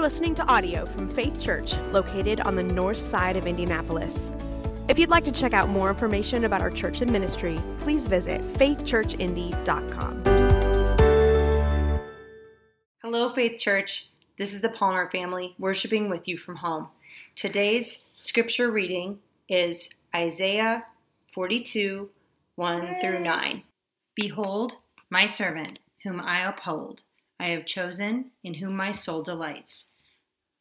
are listening to audio from Faith Church, located on the north side of Indianapolis. If you'd like to check out more information about our church and ministry, please visit faithchurchindy.com. Hello, Faith Church. This is the Palmer family worshiping with you from home. Today's scripture reading is Isaiah 42 1 through 9. Behold, my servant, whom I uphold, I have chosen, in whom my soul delights.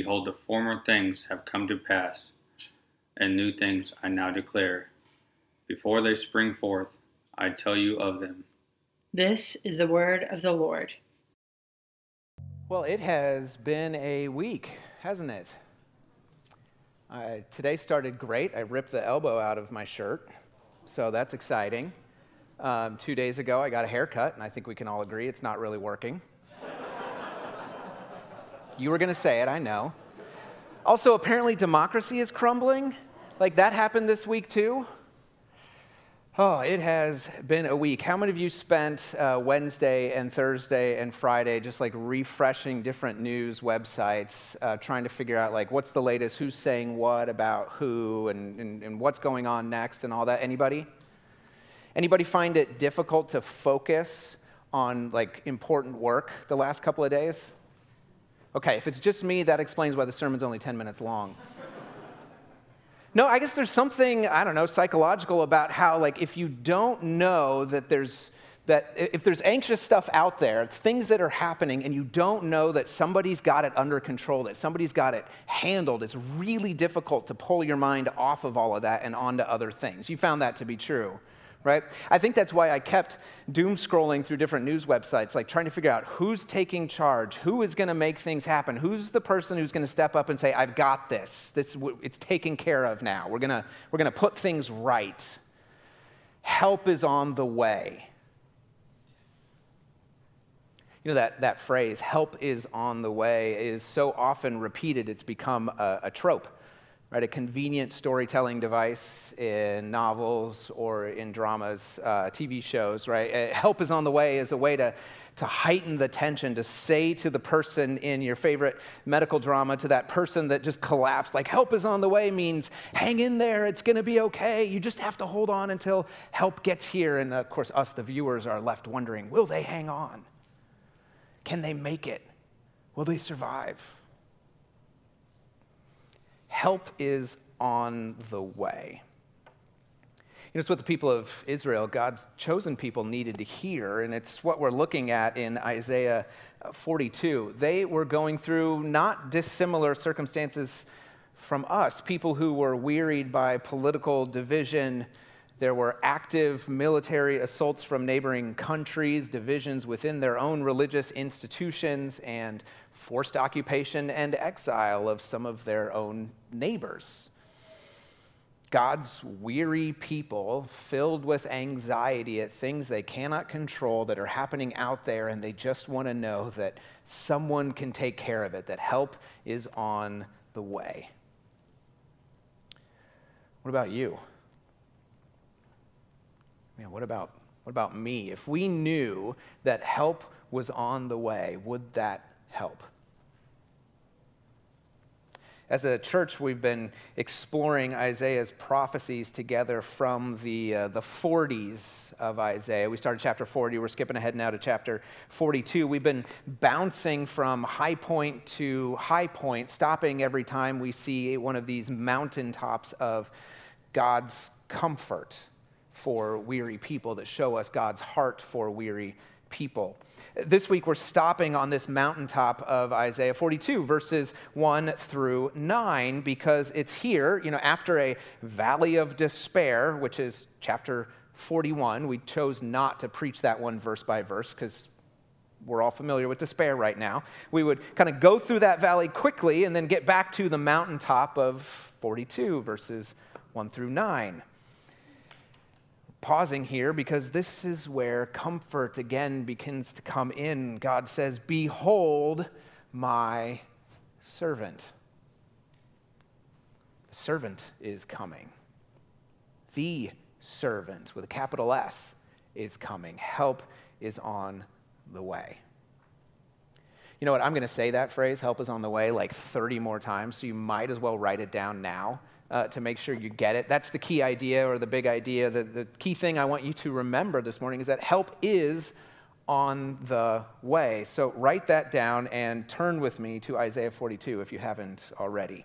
Behold, the former things have come to pass, and new things I now declare. Before they spring forth, I tell you of them. This is the word of the Lord. Well, it has been a week, hasn't it? today started great. I ripped the elbow out of my shirt, so that's exciting. Um, two days ago, I got a haircut, and I think we can all agree it's not really working. You were going to say it, I know. Also, apparently, democracy is crumbling. Like, that happened this week, too. Oh, it has been a week. How many of you spent uh, Wednesday and Thursday and Friday just like refreshing different news websites, uh, trying to figure out like what's the latest, who's saying what about who, and, and, and what's going on next, and all that? Anybody? Anybody find it difficult to focus on like important work the last couple of days? Okay, if it's just me, that explains why the sermon's only 10 minutes long. No, I guess there's something, I don't know, psychological about how, like, if you don't know that there's, that if there's anxious stuff out there, things that are happening, and you don't know that somebody's got it under control, that somebody's got it handled, it's really difficult to pull your mind off of all of that and onto other things. You found that to be true right? I think that's why I kept doom scrolling through different news websites, like trying to figure out who's taking charge, who is going to make things happen, who's the person who's going to step up and say, "I've got this. This it's taken care of now. We're going we're going to put things right. Help is on the way." You know, that, that phrase, help is on the way, is so often repeated, it's become a, a trope right? A convenient storytelling device in novels or in dramas, uh, TV shows, right? Uh, help is on the way is a way to, to heighten the tension, to say to the person in your favorite medical drama, to that person that just collapsed, like, help is on the way means hang in there, it's gonna be okay. You just have to hold on until help gets here. And of course, us, the viewers, are left wondering will they hang on? Can they make it? Will they survive? Help is on the way. You know, it's what the people of Israel, God's chosen people, needed to hear, and it's what we're looking at in Isaiah 42. They were going through not dissimilar circumstances from us, people who were wearied by political division. There were active military assaults from neighboring countries, divisions within their own religious institutions, and forced occupation and exile of some of their own neighbors. God's weary people, filled with anxiety at things they cannot control that are happening out there, and they just want to know that someone can take care of it, that help is on the way. What about you? Man, what about, what about me? If we knew that help was on the way, would that help? As a church, we've been exploring Isaiah's prophecies together from the, uh, the 40s of Isaiah. We started chapter 40. We're skipping ahead now to chapter 42. We've been bouncing from high point to high point, stopping every time we see one of these mountaintops of God's comfort for weary people that show us God's heart for weary people. This week, we're stopping on this mountaintop of Isaiah 42, verses 1 through 9, because it's here, you know, after a valley of despair, which is chapter 41. We chose not to preach that one verse by verse because we're all familiar with despair right now. We would kind of go through that valley quickly and then get back to the mountaintop of 42, verses 1 through 9 pausing here because this is where comfort again begins to come in. God says, Behold my servant. The servant is coming. The servant, with a capital S, is coming. Help is on the way. You know what? I'm going to say that phrase, help is on the way, like 30 more times, so you might as well write it down now uh, to make sure you get it. That's the key idea or the big idea. The, the key thing I want you to remember this morning is that help is on the way. So write that down and turn with me to Isaiah 42 if you haven't already.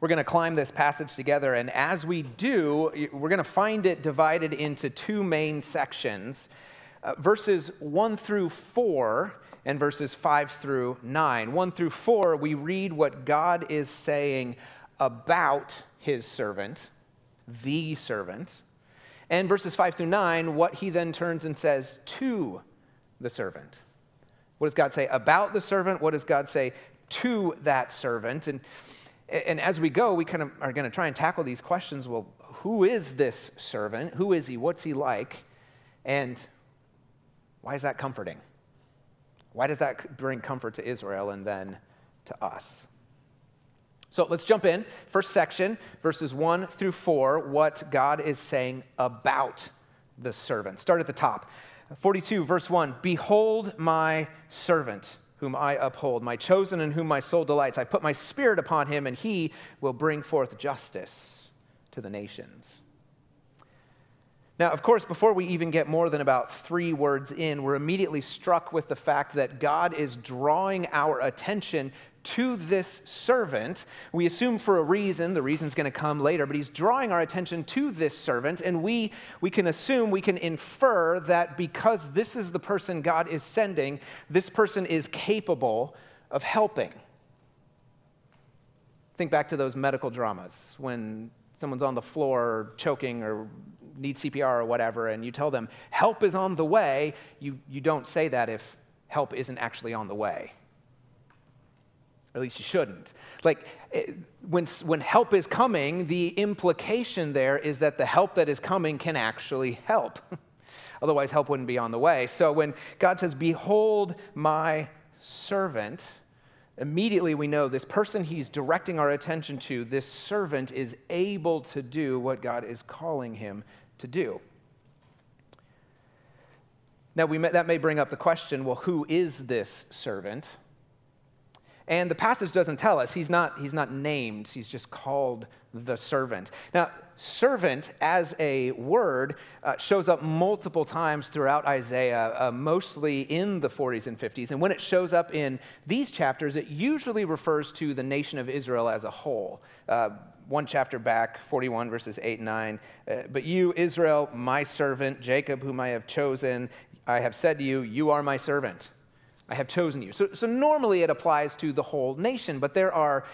We're going to climb this passage together, and as we do, we're going to find it divided into two main sections. Uh, verses 1 through 4 and verses 5 through 9. 1 through 4, we read what God is saying about his servant, the servant. And verses 5 through 9, what he then turns and says to the servant. What does God say about the servant? What does God say to that servant? And, and as we go, we kind of are going to try and tackle these questions. Well, who is this servant? Who is he? What's he like? And why is that comforting? Why does that bring comfort to Israel and then to us? So let's jump in. First section, verses 1 through 4, what God is saying about the servant. Start at the top. 42, verse 1 Behold my servant, whom I uphold, my chosen in whom my soul delights. I put my spirit upon him, and he will bring forth justice to the nations. Now, of course, before we even get more than about three words in, we're immediately struck with the fact that God is drawing our attention to this servant. We assume for a reason, the reason's going to come later, but he's drawing our attention to this servant, and we, we can assume, we can infer that because this is the person God is sending, this person is capable of helping. Think back to those medical dramas when someone's on the floor choking or needs CPR or whatever, and you tell them, help is on the way. You, you don't say that if help isn't actually on the way at least you shouldn't. Like, eh, when, when help is coming, the implication there is that the help that is coming can actually help. Otherwise, help wouldn't be on the way. So when God says, Behold my servant, immediately we know this person he's directing our attention to, this servant is able to do what God is calling him to do. Now, we may, that may bring up the question well, who is this servant? And the passage doesn't tell us. He's not, he's not named, he's just called the servant. Now, servant as a word uh, shows up multiple times throughout Isaiah, uh, mostly in the 40s and 50s. And when it shows up in these chapters, it usually refers to the nation of Israel as a whole. Uh, one chapter back, 41 verses 8 and 9. Uh, but you, Israel, my servant, Jacob, whom I have chosen, I have said to you, You are my servant. I have chosen you. So, so normally it applies to the whole nation, but there are,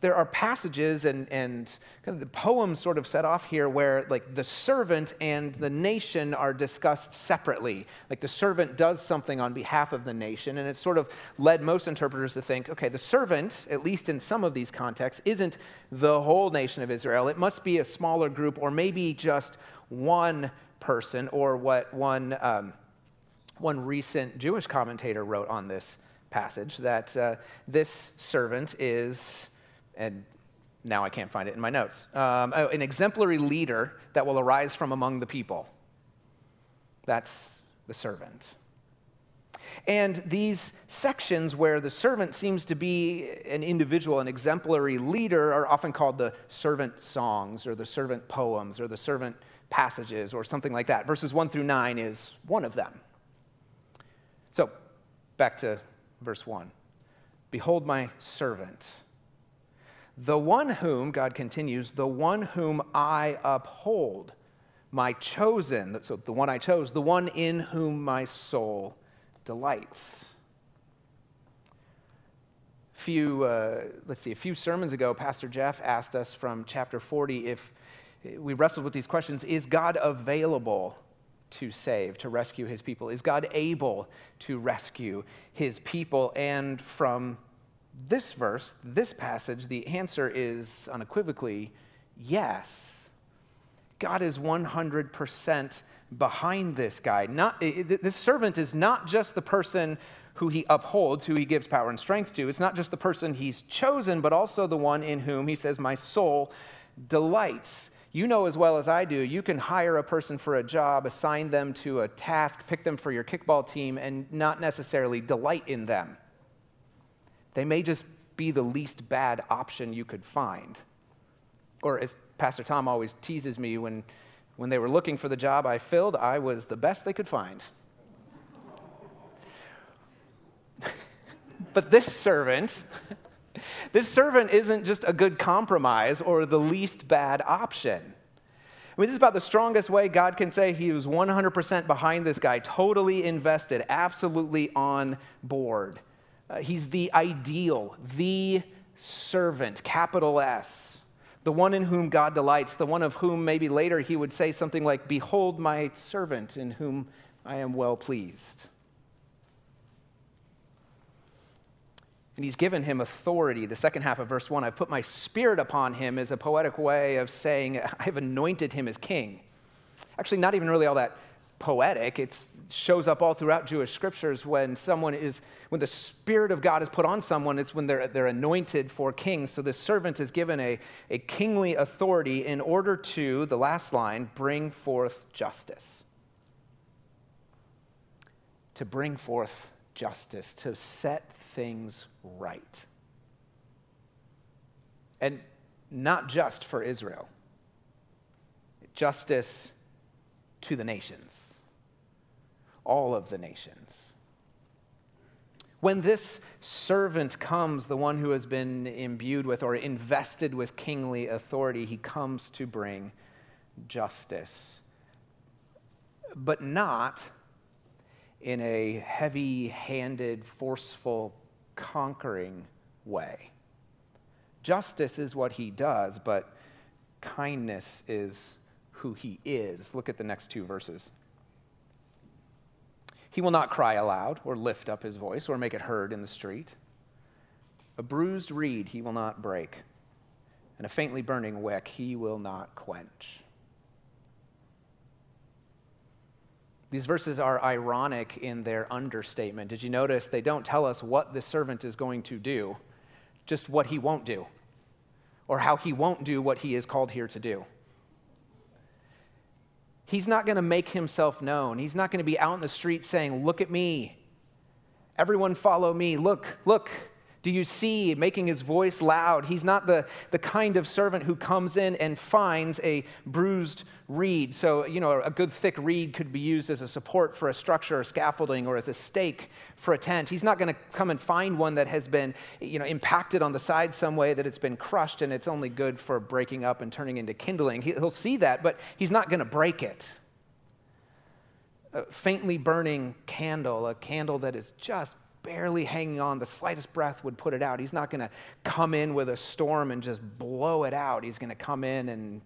there are passages and, and kind of the poems sort of set off here where like the servant and the nation are discussed separately. Like the servant does something on behalf of the nation, and it's sort of led most interpreters to think, okay, the servant, at least in some of these contexts, isn't the whole nation of Israel. It must be a smaller group or maybe just one person or what one... Um, one recent Jewish commentator wrote on this passage that uh, this servant is, and now I can't find it in my notes, um, an exemplary leader that will arise from among the people. That's the servant. And these sections where the servant seems to be an individual, an exemplary leader, are often called the servant songs or the servant poems or the servant passages or something like that. Verses 1 through 9 is one of them. So, back to verse 1. Behold my servant, the one whom, God continues, the one whom I uphold, my chosen, so the one I chose, the one in whom my soul delights. Few, uh, let's see, a few sermons ago, Pastor Jeff asked us from chapter 40 if we wrestled with these questions Is God available to save, to rescue his people? Is God able to rescue his people? And from this verse, this passage, the answer is unequivocally yes. God is 100% behind this guy. Not, this servant is not just the person who he upholds, who he gives power and strength to. It's not just the person he's chosen, but also the one in whom he says, My soul delights. You know as well as I do, you can hire a person for a job, assign them to a task, pick them for your kickball team, and not necessarily delight in them. They may just be the least bad option you could find. Or as Pastor Tom always teases me, when, when they were looking for the job I filled, I was the best they could find. but this servant, this servant isn't just a good compromise or the least bad option. I mean, this is about the strongest way God can say he was 100% behind this guy, totally invested, absolutely on board. Uh, he's the ideal, the servant, capital S, the one in whom God delights, the one of whom maybe later he would say something like, Behold my servant in whom I am well pleased. And he's given him authority. The second half of verse 1 I've put my spirit upon him is a poetic way of saying, I've anointed him as king. Actually, not even really all that poetic. It shows up all throughout Jewish scriptures when someone is, when the Spirit of God is put on someone, it's when they're, they're anointed for kings. So this servant is given a, a kingly authority in order to, the last line, bring forth justice. To bring forth justice, to set things right. And not just for Israel, justice to the nations, all of the nations. When this servant comes, the one who has been imbued with or invested with kingly authority, he comes to bring justice. But not in a heavy handed, forceful, conquering way. Justice is what he does, but kindness is who he is. Look at the next two verses. He will not cry aloud or lift up his voice or make it heard in the street. A bruised reed he will not break, and a faintly burning wick he will not quench. These verses are ironic in their understatement. Did you notice they don't tell us what the servant is going to do, just what he won't do, or how he won't do what he is called here to do? He's not going to make himself known. He's not going to be out in the street saying, Look at me. Everyone follow me. Look, look, do you see? Making his voice loud. He's not the, the kind of servant who comes in and finds a bruised reed. So, you know, a good thick reed could be used as a support for a structure or scaffolding or as a stake for a tent. He's not going to come and find one that has been, you know, impacted on the side some way that it's been crushed and it's only good for breaking up and turning into kindling. He'll see that, but he's not going to break it. A faintly burning candle, a candle that is just barely hanging on. The slightest breath would put it out. He's not going to come in with a storm and just blow it out. He's going to come in and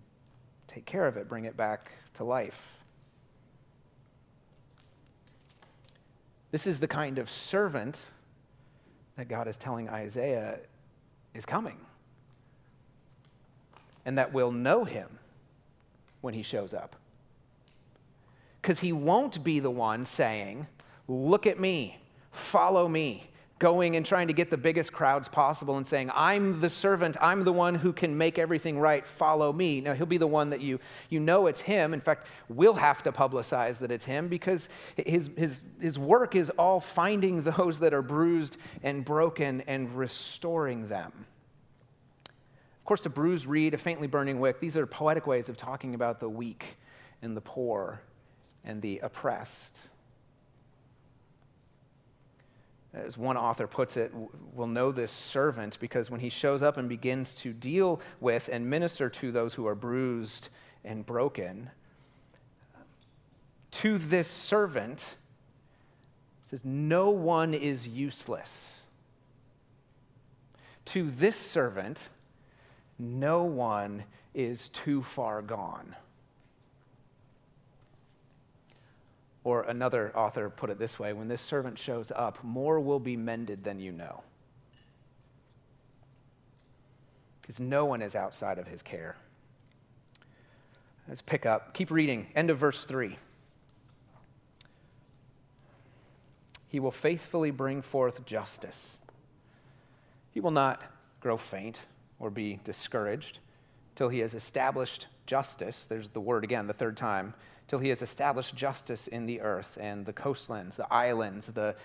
take care of it, bring it back to life. This is the kind of servant that God is telling Isaiah is coming and that we'll know him when he shows up. Because he won't be the one saying, Look at me. Follow me. going and trying to get the biggest crowds possible and saying, I'm the servant, I'm the one who can make everything right, follow me. Now, he'll be the one that you, you know it's him. In fact, we'll have to publicize that it's him because his, his, his work is all finding those that are bruised and broken and restoring them. Of course, a bruised reed, a faintly burning wick, these are poetic ways of talking about the weak and the poor and the oppressed. As one author puts it, we'll know this servant because when he shows up and begins to deal with and minister to those who are bruised and broken, to this servant, says, No one is useless. To this servant, no one is too far gone. Or another author put it this way when this servant shows up, more will be mended than you know. Because no one is outside of his care. Let's pick up. Keep reading. End of verse 3. He will faithfully bring forth justice. He will not grow faint or be discouraged till he has established justice. There's the word again, the third time till he has established justice in the earth, and the coastlands, the islands, the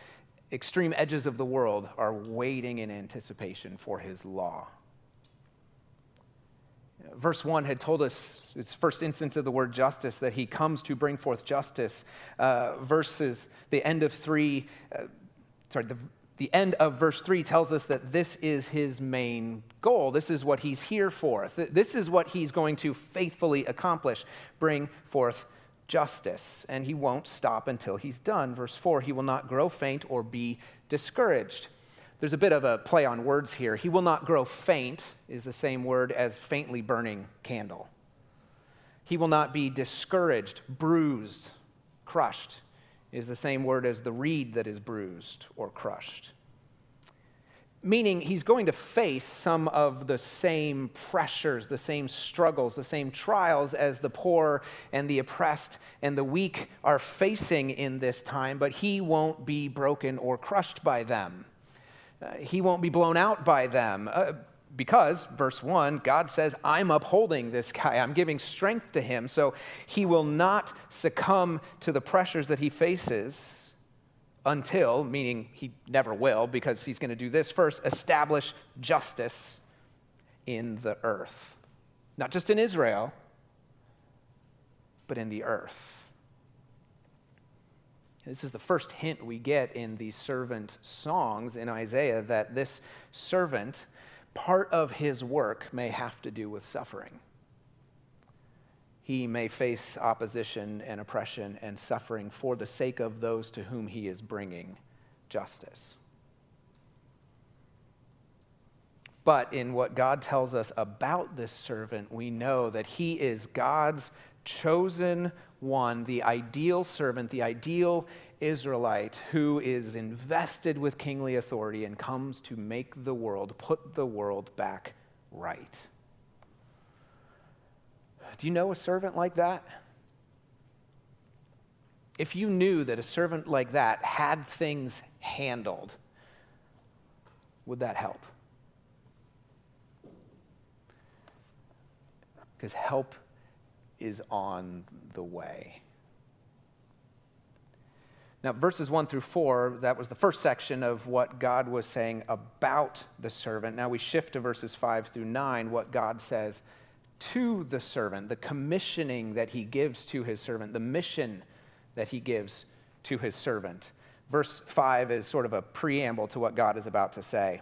extreme edges of the world are waiting in anticipation for his law. Verse 1 had told us, its first instance of the word justice, that he comes to bring forth justice. Uh, verses, the end of 3, uh, sorry, the, the end of verse 3 tells us that this is his main goal. This is what he's here for. This is what he's going to faithfully accomplish bring forth justice, and he won't stop until he's done. Verse 4 He will not grow faint or be discouraged. There's a bit of a play on words here. He will not grow faint is the same word as faintly burning candle. He will not be discouraged, bruised, crushed is the same word as the reed that is bruised or crushed meaning he's going to face some of the same pressures, the same struggles, the same trials as the poor and the oppressed and the weak are facing in this time, but he won't be broken or crushed by them. Uh, he won't be blown out by them. Uh, because, verse 1, God says, I'm upholding this guy. I'm giving strength to him. So he will not succumb to the pressures that he faces until, meaning he never will, because he's going to do this first, establish justice in the earth. Not just in Israel, but in the earth. This is the first hint we get in these servant songs in Isaiah that this servant, part of his work may have to do with suffering he may face opposition and oppression and suffering for the sake of those to whom he is bringing justice. But in what God tells us about this servant, we know that he is God's chosen one, the ideal servant, the ideal Israelite who is invested with kingly authority and comes to make the world, put the world back right. Do you know a servant like that? If you knew that a servant like that had things handled, would that help? Because help is on the way. Now, verses 1 through 4, that was the first section of what God was saying about the servant. Now we shift to verses 5 through 9, what God says to the servant, the commissioning that he gives to his servant, the mission that he gives to his servant. Verse 5 is sort of a preamble to what God is about to say.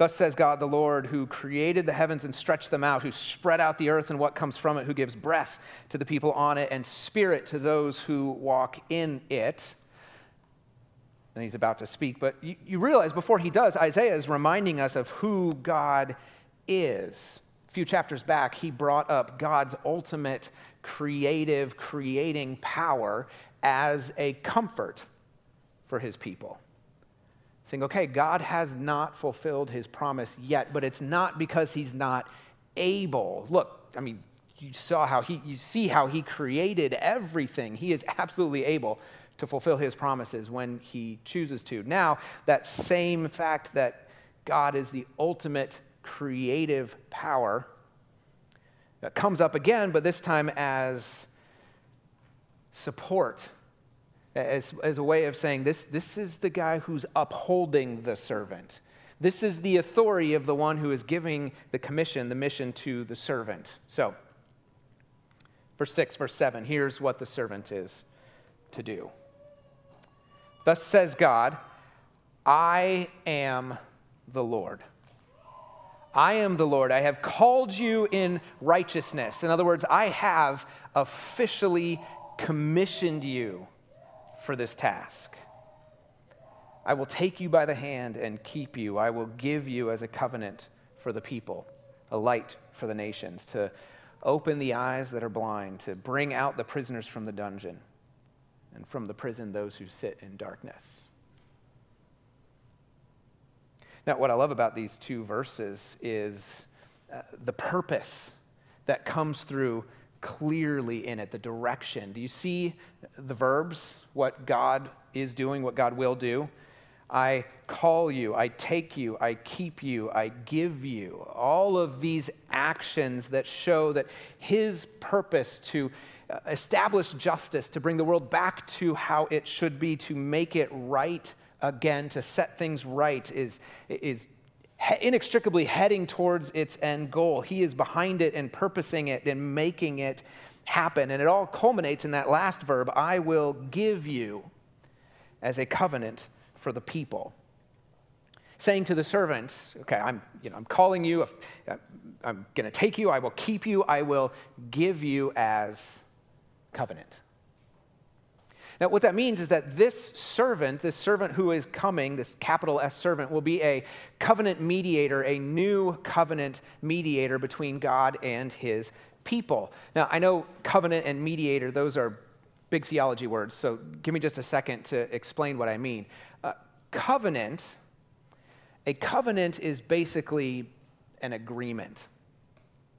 Thus says God the Lord, who created the heavens and stretched them out, who spread out the earth and what comes from it, who gives breath to the people on it and spirit to those who walk in it. And he's about to speak, but you, you realize before he does, Isaiah is reminding us of who God is. A few chapters back, he brought up God's ultimate creative, creating power as a comfort for his people. Saying, okay, God has not fulfilled his promise yet, but it's not because he's not able. Look, I mean, you saw how he, you see how he created everything. He is absolutely able to fulfill his promises when he chooses to. Now, that same fact that God is the ultimate creative power comes up again, but this time as support, as, as a way of saying this, this is the guy who's upholding the servant. This is the authority of the one who is giving the commission, the mission to the servant. So, verse 6, verse 7, here's what the servant is to do. Thus says God, I am the Lord. I am the Lord. I have called you in righteousness. In other words, I have officially commissioned you for this task. I will take you by the hand and keep you. I will give you as a covenant for the people, a light for the nations, to open the eyes that are blind, to bring out the prisoners from the dungeon, and from the prison those who sit in darkness. Now, what I love about these two verses is uh, the purpose that comes through clearly in it, the direction. Do you see the verbs, what God is doing, what God will do? I call you, I take you, I keep you, I give you. All of these actions that show that His purpose to uh, establish justice, to bring the world back to how it should be, to make it right again, to set things right, is, is inextricably heading towards its end goal. He is behind it and purposing it and making it happen. And it all culminates in that last verb I will give you as a covenant for the people. Saying to the servants, okay, I'm, you know, I'm calling you, I'm going to take you, I will keep you, I will give you as covenant. Now, what that means is that this servant, this servant who is coming, this capital S servant, will be a covenant mediator, a new covenant mediator between God and his people. Now, I know covenant and mediator, those are big theology words, so give me just a second to explain what I mean. Uh, covenant, a covenant is basically an agreement,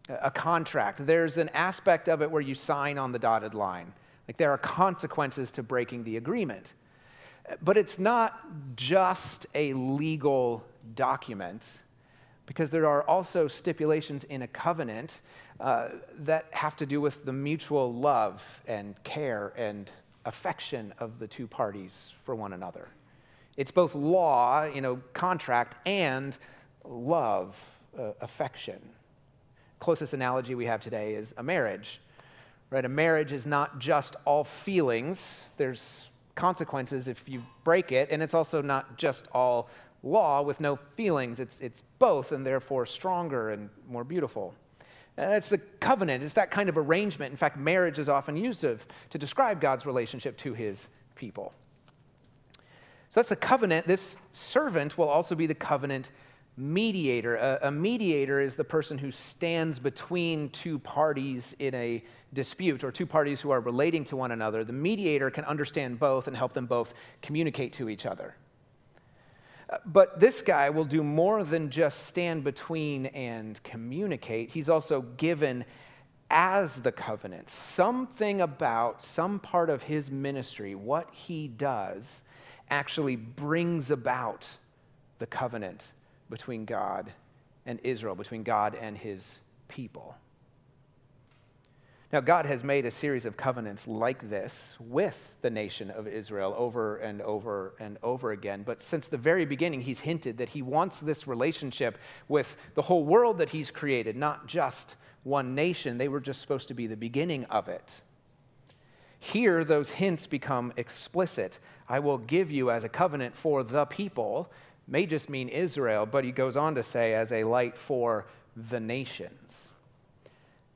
a contract. There's an aspect of it where you sign on the dotted line. Like there are consequences to breaking the agreement. But it's not just a legal document, because there are also stipulations in a covenant uh, that have to do with the mutual love and care and affection of the two parties for one another. It's both law, you know, contract, and love, uh, affection. Closest analogy we have today is a marriage. Right? A marriage is not just all feelings. There's consequences if you break it, and it's also not just all law with no feelings. It's, it's both, and therefore stronger and more beautiful. And it's the covenant, it's that kind of arrangement. In fact, marriage is often used of, to describe God's relationship to his people. So that's the covenant. This servant will also be the covenant mediator. A, a, mediator is the person who stands between two parties in a dispute or two parties who are relating to one another. The mediator can understand both and help them both communicate to each other. Uh, but this guy will do more than just stand between and communicate. He's also given as the covenant. Something about some part of his ministry, what he does, actually brings about the covenant between God and Israel, between God and his people. Now, God has made a series of covenants like this with the nation of Israel over and over and over again. But since the very beginning, He's hinted that He wants this relationship with the whole world that He's created, not just one nation. They were just supposed to be the beginning of it. Here, those hints become explicit. I will give you as a covenant for the people may just mean Israel, but he goes on to say, as a light for the nations.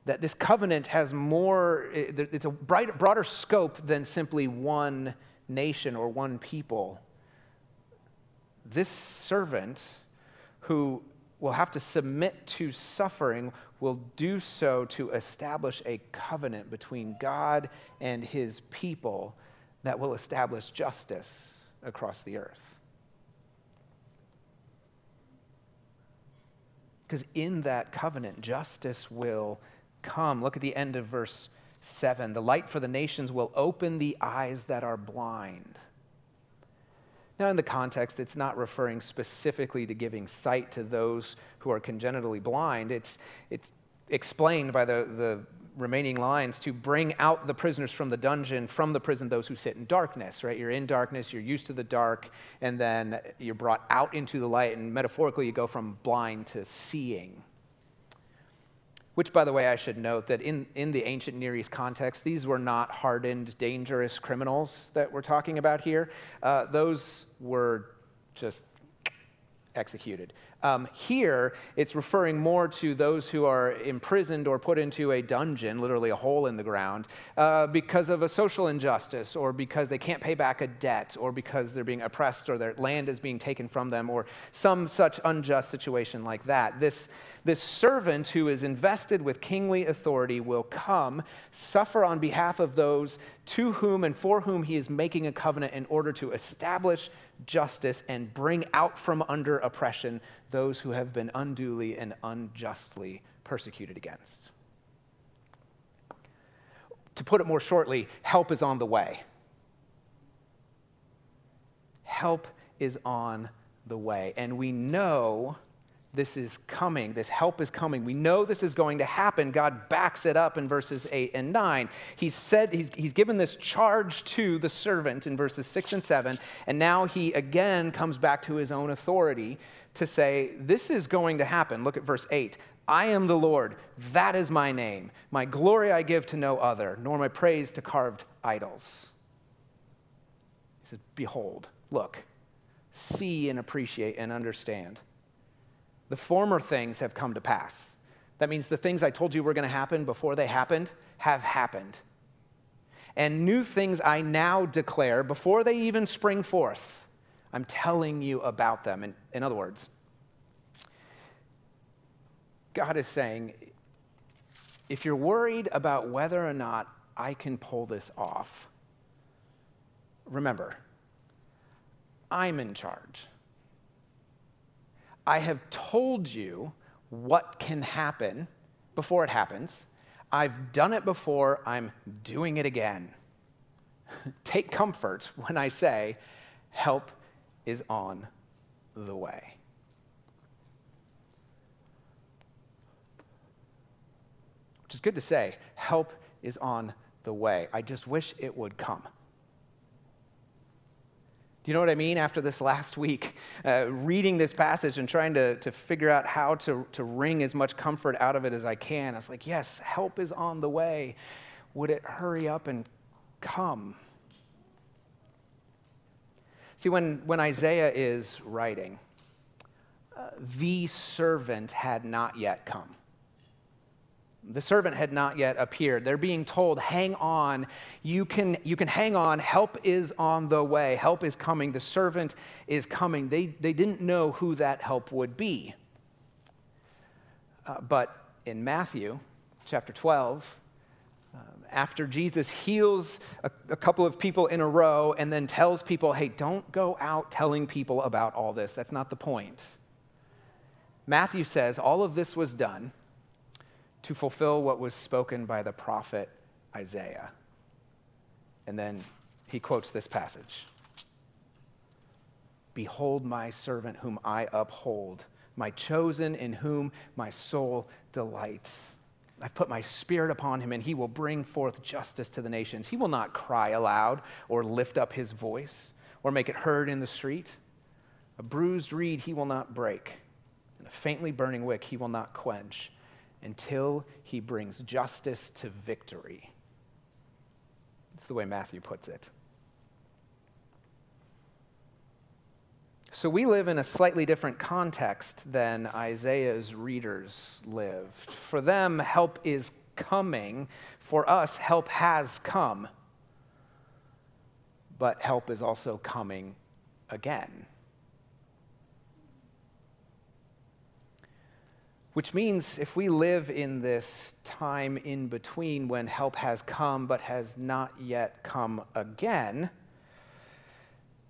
That this covenant has more, it's a bright, broader scope than simply one nation or one people. This servant who will have to submit to suffering will do so to establish a covenant between God and his people that will establish justice across the earth. Because in that covenant, justice will come. Look at the end of verse 7. The light for the nations will open the eyes that are blind. Now, in the context, it's not referring specifically to giving sight to those who are congenitally blind. It's, it's explained by the, the remaining lines to bring out the prisoners from the dungeon, from the prison, those who sit in darkness, right? You're in darkness, you're used to the dark, and then you're brought out into the light, and metaphorically, you go from blind to seeing. Which, by the way, I should note that in, in the ancient Near East context, these were not hardened, dangerous criminals that we're talking about here. Uh, those were just executed. Um, here, it's referring more to those who are imprisoned or put into a dungeon, literally a hole in the ground, uh, because of a social injustice, or because they can't pay back a debt, or because they're being oppressed, or their land is being taken from them, or some such unjust situation like that. This, this servant who is invested with kingly authority will come, suffer on behalf of those to whom and for whom he is making a covenant in order to establish justice and bring out from under oppression those who have been unduly and unjustly persecuted against. To put it more shortly, help is on the way. Help is on the way. And we know this is coming. This help is coming. We know this is going to happen. God backs it up in verses 8 and 9. He said he's, he's given this charge to the servant in verses 6 and 7, and now he again comes back to his own authority to say, This is going to happen. Look at verse 8. I am the Lord, that is my name. My glory I give to no other, nor my praise to carved idols. He said, Behold, look, see and appreciate and understand. The former things have come to pass. That means the things I told you were going to happen before they happened have happened. And new things I now declare before they even spring forth. I'm telling you about them. In, in other words, God is saying, if you're worried about whether or not I can pull this off, remember, I'm in charge. I have told you what can happen before it happens. I've done it before, I'm doing it again. Take comfort when I say, help is on the way. Which is good to say, help is on the way. I just wish it would come. Do you know what I mean? After this last week, uh, reading this passage and trying to, to figure out how to, to wring as much comfort out of it as I can, I was like, yes, help is on the way. Would it hurry up and come? See, when, when Isaiah is writing, uh, the servant had not yet come. The servant had not yet appeared. They're being told, hang on, you can, you can hang on, help is on the way, help is coming, the servant is coming. They, they didn't know who that help would be. Uh, but in Matthew chapter 12, um, after Jesus heals a, a couple of people in a row and then tells people, hey, don't go out telling people about all this. That's not the point. Matthew says all of this was done to fulfill what was spoken by the prophet Isaiah. And then he quotes this passage Behold, my servant whom I uphold, my chosen in whom my soul delights. I've put my spirit upon him, and he will bring forth justice to the nations. He will not cry aloud or lift up his voice or make it heard in the street. A bruised reed he will not break, and a faintly burning wick he will not quench until he brings justice to victory. That's the way Matthew puts it. So we live in a slightly different context than Isaiah's readers lived. For them, help is coming. For us, help has come. But help is also coming again. Which means if we live in this time in between when help has come but has not yet come again,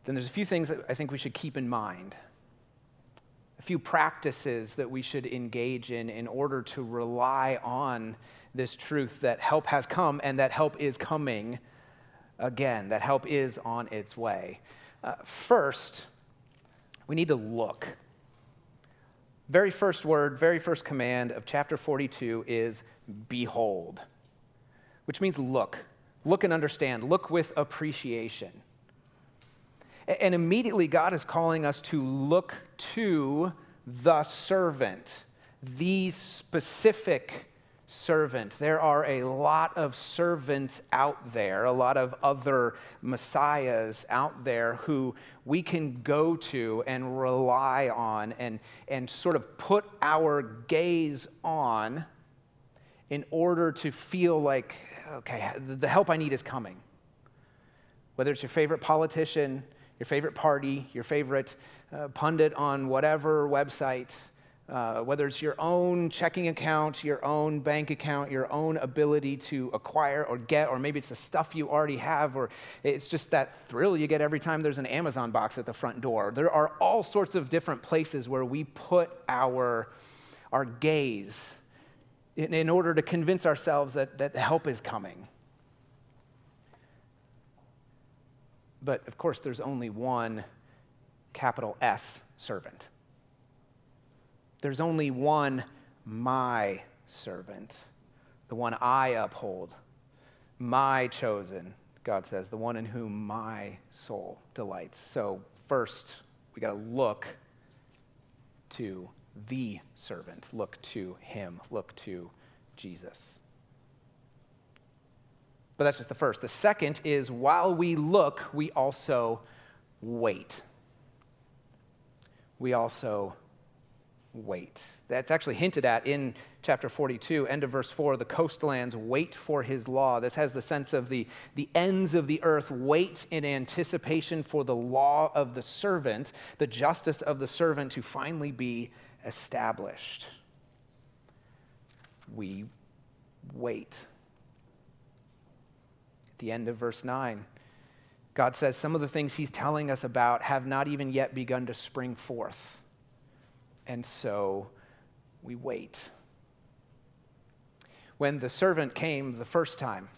then there's a few things that I think we should keep in mind. A few practices that we should engage in in order to rely on this truth that help has come and that help is coming again, that help is on its way. Uh, first, we need to look. Very first word, very first command of chapter 42 is behold, which means look. Look and understand. Look with appreciation. And immediately, God is calling us to look to the servant, the specific servant. There are a lot of servants out there, a lot of other messiahs out there who we can go to and rely on and, and sort of put our gaze on in order to feel like, okay, the help I need is coming. Whether it's your favorite politician, your favorite party, your favorite uh, pundit on whatever website, uh, whether it's your own checking account, your own bank account, your own ability to acquire or get, or maybe it's the stuff you already have, or it's just that thrill you get every time there's an Amazon box at the front door. There are all sorts of different places where we put our, our gaze in, in order to convince ourselves that, that help is coming. But of course, there's only one capital S servant. There's only one my servant, the one I uphold, my chosen, God says, the one in whom my soul delights. So, first, we got to look to the servant, look to him, look to Jesus. But that's just the first. The second is while we look, we also wait. We also wait. That's actually hinted at in chapter 42, end of verse 4. The coastlands wait for his law. This has the sense of the, the ends of the earth wait in anticipation for the law of the servant, the justice of the servant to finally be established. We wait. At the end of verse 9, God says some of the things he's telling us about have not even yet begun to spring forth. And so we wait. When the servant came the first time,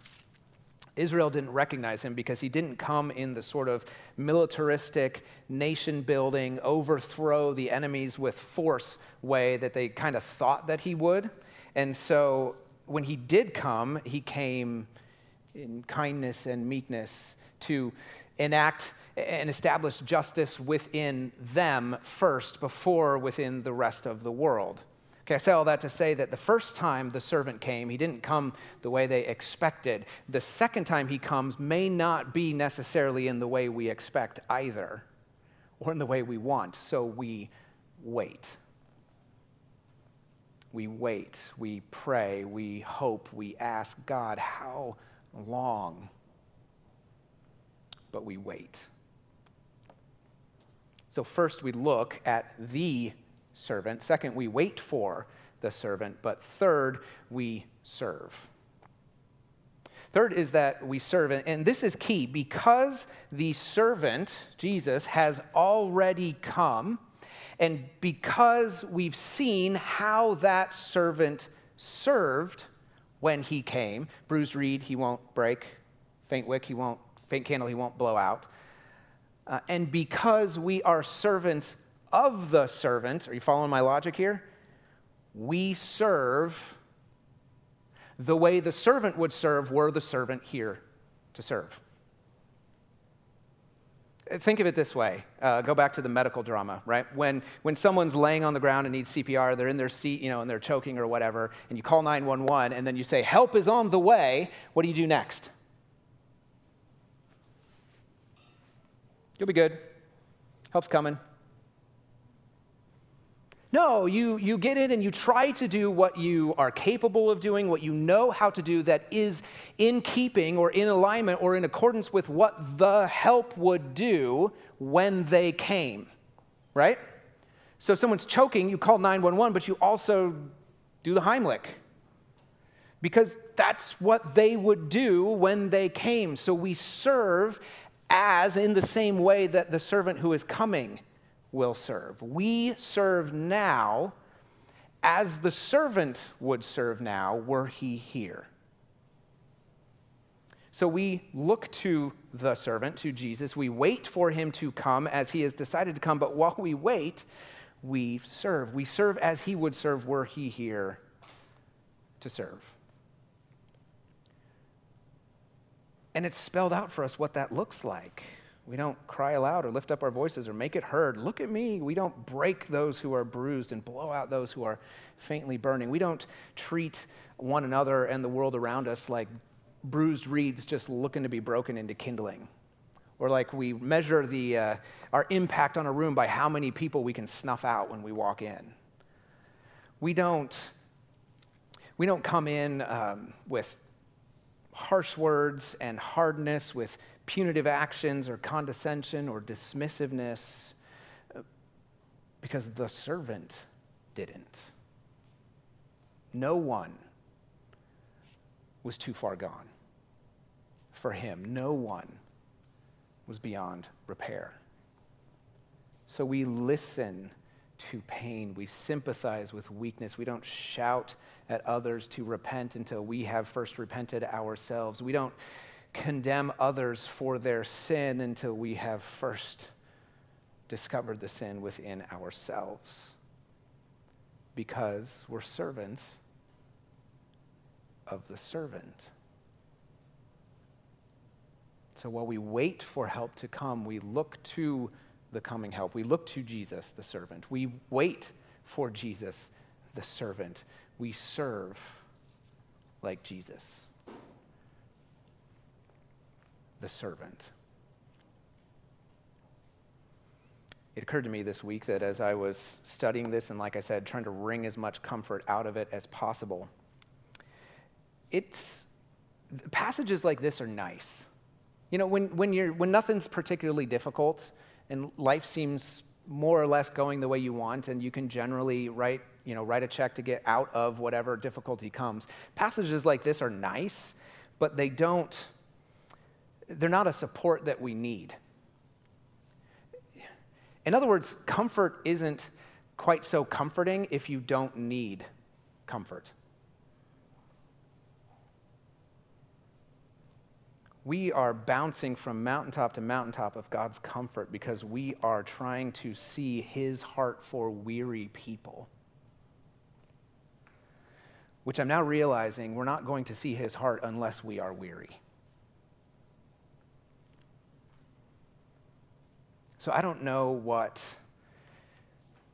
Israel didn't recognize him because he didn't come in the sort of militaristic, nation building, overthrow the enemies with force way that they kind of thought that he would. And so when he did come, he came in kindness and meekness to enact and establish justice within them first before within the rest of the world. Okay, I say all that to say that the first time the servant came, he didn't come the way they expected. The second time he comes may not be necessarily in the way we expect either, or in the way we want. So we wait. We wait, we pray, we hope, we ask God, how long? But we wait. So, first we look at the servant. Second, we wait for the servant. But third, we serve. Third is that we serve, and this is key because the servant, Jesus, has already come, and because we've seen how that servant served when he came bruised reed, he won't break, faint wick, he won't, faint candle, he won't blow out. Uh, and because we are servants of the servant, are you following my logic here? We serve the way the servant would serve were the servant here to serve. Think of it this way. Uh, go back to the medical drama, right? When, when someone's laying on the ground and needs CPR, they're in their seat, you know, and they're choking or whatever, and you call 911, and then you say, Help is on the way. What do you do next? You'll be good. Help's coming. No, you, you get in and you try to do what you are capable of doing, what you know how to do that is in keeping or in alignment or in accordance with what the help would do when they came, right? So if someone's choking, you call 911, but you also do the Heimlich because that's what they would do when they came. So we serve as in the same way that the servant who is coming will serve. We serve now as the servant would serve now were he here. So we look to the servant, to Jesus. We wait for him to come as he has decided to come. But while we wait, we serve. We serve as he would serve were he here to serve. And it's spelled out for us what that looks like. We don't cry aloud or lift up our voices or make it heard. Look at me. We don't break those who are bruised and blow out those who are faintly burning. We don't treat one another and the world around us like bruised reeds just looking to be broken into kindling. Or like we measure the, uh, our impact on a room by how many people we can snuff out when we walk in. We don't, we don't come in um, with harsh words and hardness, with punitive actions or condescension or dismissiveness uh, because the servant didn't. No one was too far gone for him. No one was beyond repair. So we listen to pain. We sympathize with weakness. We don't shout at others to repent until we have first repented ourselves. We don't condemn others for their sin until we have first discovered the sin within ourselves. Because we're servants of the servant. So while we wait for help to come, we look to the coming help. We look to Jesus, the servant. We wait for Jesus, the servant. We serve like Jesus the servant. It occurred to me this week that as I was studying this, and like I said, trying to wring as much comfort out of it as possible, it's passages like this are nice. You know, when, when, you're, when nothing's particularly difficult and life seems more or less going the way you want, and you can generally write, you know, write a check to get out of whatever difficulty comes, passages like this are nice, but they don't they're not a support that we need. In other words, comfort isn't quite so comforting if you don't need comfort. We are bouncing from mountaintop to mountaintop of God's comfort because we are trying to see his heart for weary people. Which I'm now realizing we're not going to see his heart unless we are weary. So I don't know what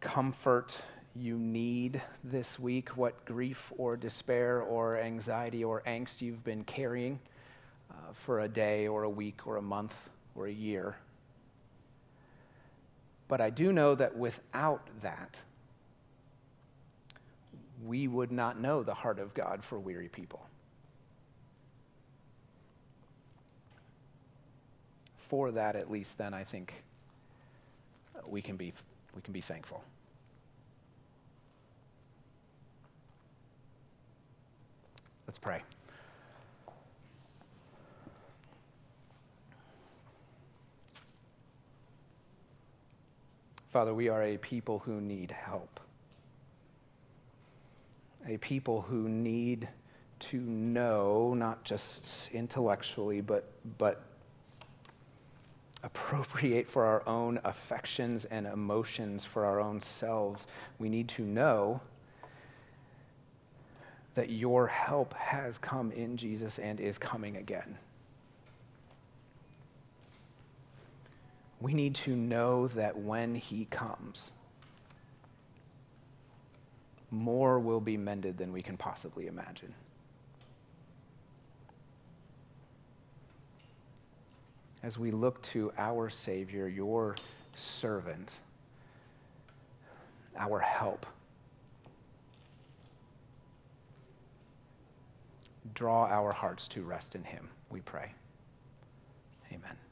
comfort you need this week, what grief or despair or anxiety or angst you've been carrying uh, for a day or a week or a month or a year. But I do know that without that, we would not know the heart of God for weary people. For that, at least, then, I think we can be, we can be thankful. Let's pray. Father, we are a people who need help. A people who need to know, not just intellectually, but, but appropriate for our own affections and emotions for our own selves. We need to know that your help has come in Jesus and is coming again. We need to know that when he comes, more will be mended than we can possibly imagine. as we look to our Savior, your servant, our help. Draw our hearts to rest in Him, we pray. Amen.